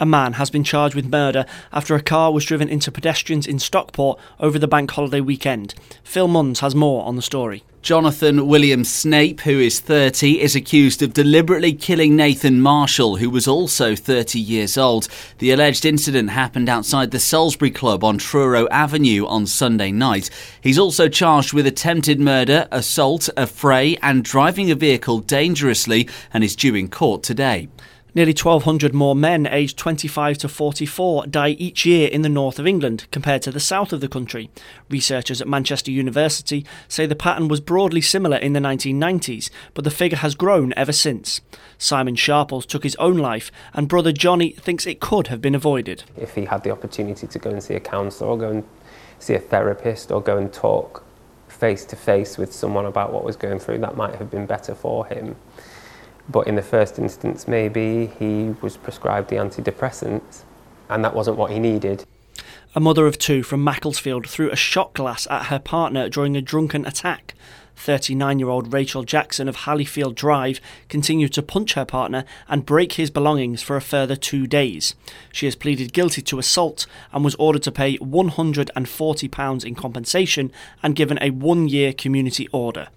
A man has been charged with murder after a car was driven into pedestrians in Stockport over the bank holiday weekend. Phil Munns has more on the story. Jonathan William Snape, who is 30, is accused of deliberately killing Nathan Marshall, who was also 30 years old. The alleged incident happened outside the Salisbury Club on Truro Avenue on Sunday night. He's also charged with attempted murder, assault, affray, and driving a vehicle dangerously and is due in court today. Nearly 1,200 more men aged 25 to 44 die each year in the north of England compared to the south of the country. Researchers at Manchester University say the pattern was broadly similar in the 1990s, but the figure has grown ever since. Simon Sharples took his own life, and brother Johnny thinks it could have been avoided. If he had the opportunity to go and see a counsellor or go and see a therapist or go and talk face to face with someone about what was going through, that might have been better for him. But in the first instance, maybe he was prescribed the antidepressants and that wasn't what he needed. A mother of two from Macclesfield threw a shot glass at her partner during a drunken attack. 39 year old Rachel Jackson of Halleyfield Drive continued to punch her partner and break his belongings for a further two days. She has pleaded guilty to assault and was ordered to pay £140 in compensation and given a one year community order.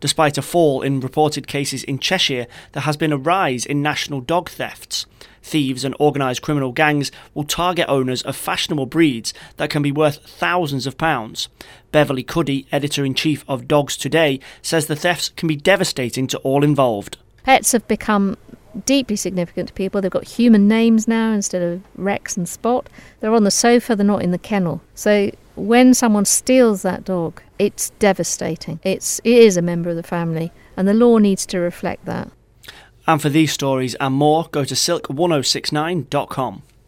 Despite a fall in reported cases in Cheshire, there has been a rise in national dog thefts. Thieves and organised criminal gangs will target owners of fashionable breeds that can be worth thousands of pounds. Beverley Cuddy, editor in chief of Dogs Today, says the thefts can be devastating to all involved. Pets have become deeply significant to people. They've got human names now instead of Rex and Spot. They're on the sofa, they're not in the kennel. So when someone steals that dog, it's devastating. It's it is a member of the family, and the law needs to reflect that. And for these stories and more, go to silk1069.com.